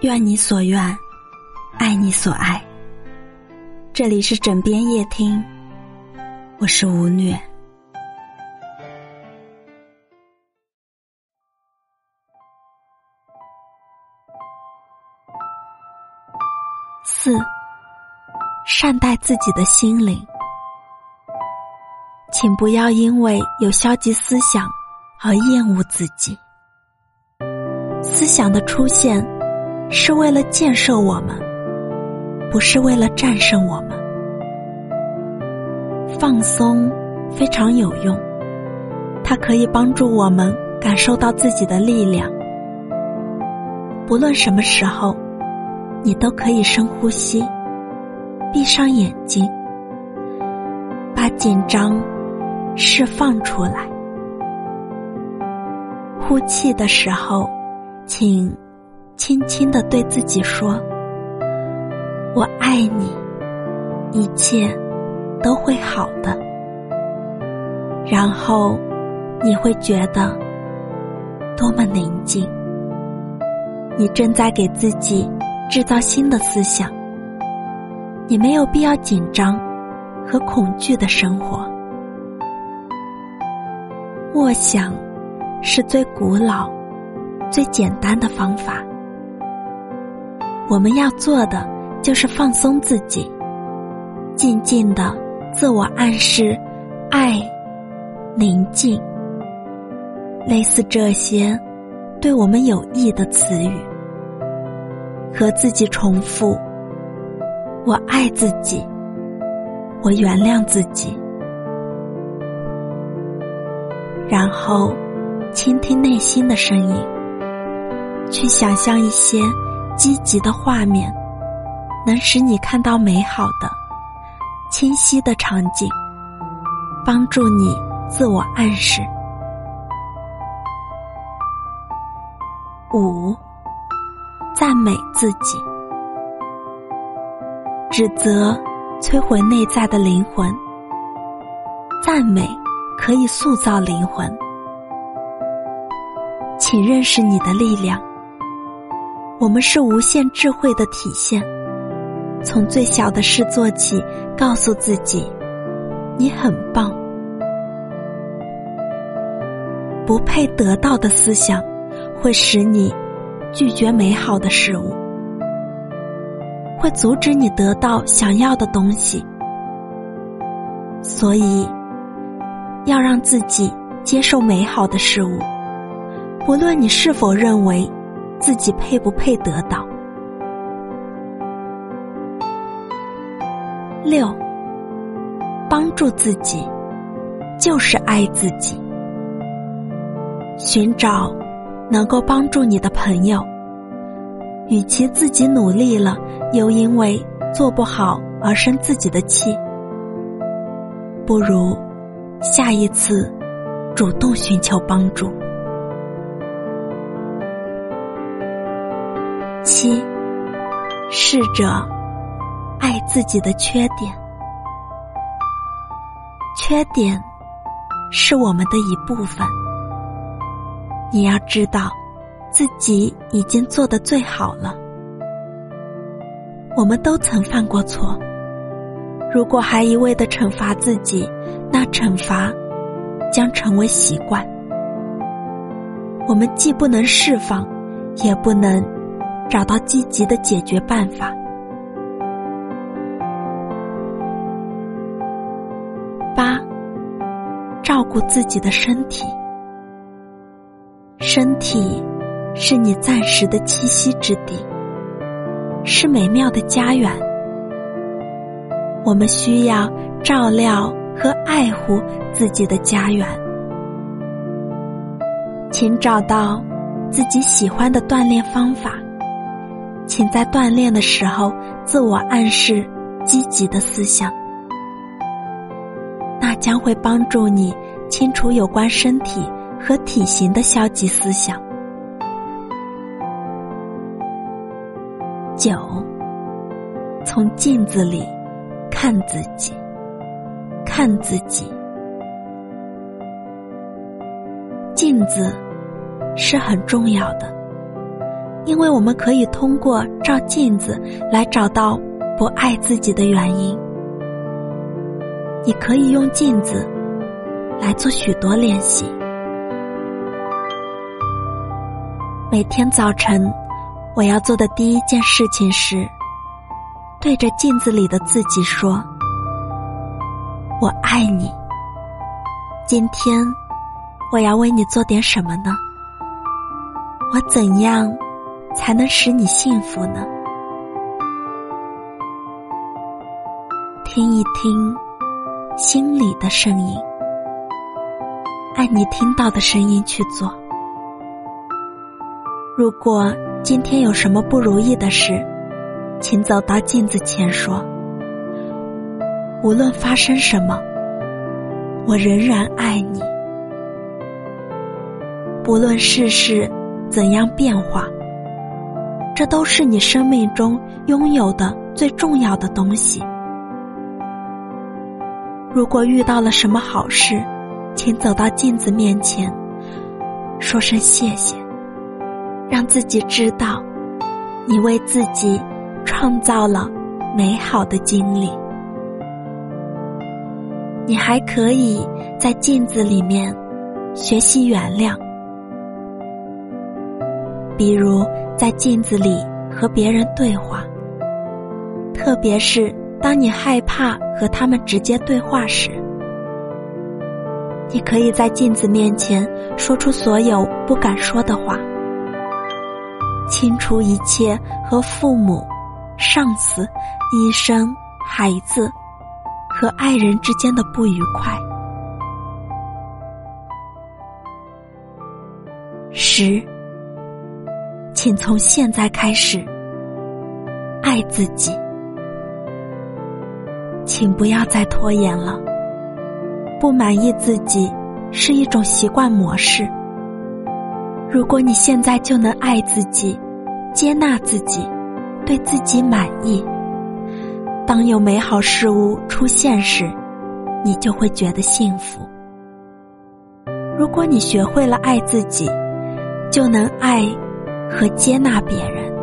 愿你所愿，爱你所爱。这里是枕边夜听，我是吴虐。四，善待自己的心灵，请不要因为有消极思想而厌恶自己。思想的出现是为了建设我们，不是为了战胜我们。放松非常有用，它可以帮助我们感受到自己的力量。不论什么时候，你都可以深呼吸，闭上眼睛，把紧张释放出来。呼气的时候。请轻轻的对自己说：“我爱你，一切都会好的。”然后你会觉得多么宁静。你正在给自己制造新的思想。你没有必要紧张和恐惧的生活。默想是最古老。最简单的方法，我们要做的就是放松自己，静静的自我暗示，爱，宁静，类似这些对我们有益的词语，和自己重复：我爱自己，我原谅自己，然后倾听内心的声音。去想象一些积极的画面，能使你看到美好的、清晰的场景，帮助你自我暗示。五，赞美自己。指责摧毁内在的灵魂，赞美可以塑造灵魂。请认识你的力量。我们是无限智慧的体现。从最小的事做起，告诉自己，你很棒。不配得到的思想，会使你拒绝美好的事物，会阻止你得到想要的东西。所以，要让自己接受美好的事物，不论你是否认为。自己配不配得到？六，帮助自己就是爱自己。寻找能够帮助你的朋友，与其自己努力了又因为做不好而生自己的气，不如下一次主动寻求帮助。七，试着爱自己的缺点。缺点是我们的一部分。你要知道，自己已经做的最好了。我们都曾犯过错，如果还一味的惩罚自己，那惩罚将成为习惯。我们既不能释放，也不能。找到积极的解决办法。八，照顾自己的身体。身体是你暂时的栖息之地，是美妙的家园。我们需要照料和爱护自己的家园。请找到自己喜欢的锻炼方法。请在锻炼的时候自我暗示积极的思想，那将会帮助你清除有关身体和体型的消极思想。九，从镜子里看自己，看自己，镜子是很重要的。因为我们可以通过照镜子来找到不爱自己的原因。你可以用镜子来做许多练习。每天早晨，我要做的第一件事情是，对着镜子里的自己说：“我爱你。”今天，我要为你做点什么呢？我怎样？才能使你幸福呢？听一听心里的声音，按你听到的声音去做。如果今天有什么不如意的事，请走到镜子前说：“无论发生什么，我仍然爱你。不论世事怎样变化。”这都是你生命中拥有的最重要的东西。如果遇到了什么好事，请走到镜子面前，说声谢谢，让自己知道，你为自己创造了美好的经历。你还可以在镜子里面学习原谅，比如。在镜子里和别人对话，特别是当你害怕和他们直接对话时，你可以在镜子面前说出所有不敢说的话，清除一切和父母、上司、医生、孩子和爱人之间的不愉快。十。请从现在开始爱自己，请不要再拖延了。不满意自己是一种习惯模式。如果你现在就能爱自己、接纳自己、对自己满意，当有美好事物出现时，你就会觉得幸福。如果你学会了爱自己，就能爱。和接纳别人。